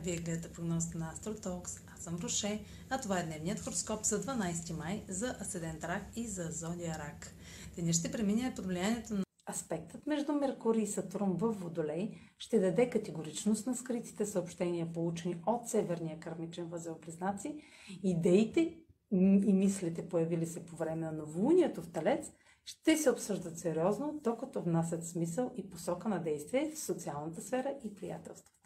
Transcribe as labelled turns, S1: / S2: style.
S1: гледате прогнозата на AstroTalks. Аз съм Роше, а това е дневният хороскоп за 12 май за Асцендент Рак и за Зодия Рак. Деня ще премине под влиянието на Аспектът между Меркурий и Сатурн в Водолей ще даде категоричност на скритите съобщения, получени от Северния кармичен възел Близнаци, идеите и мислите, появили се по време на новолунието в Талец, ще се обсъждат сериозно, докато внасят смисъл и посока на действие в социалната сфера и приятелствата.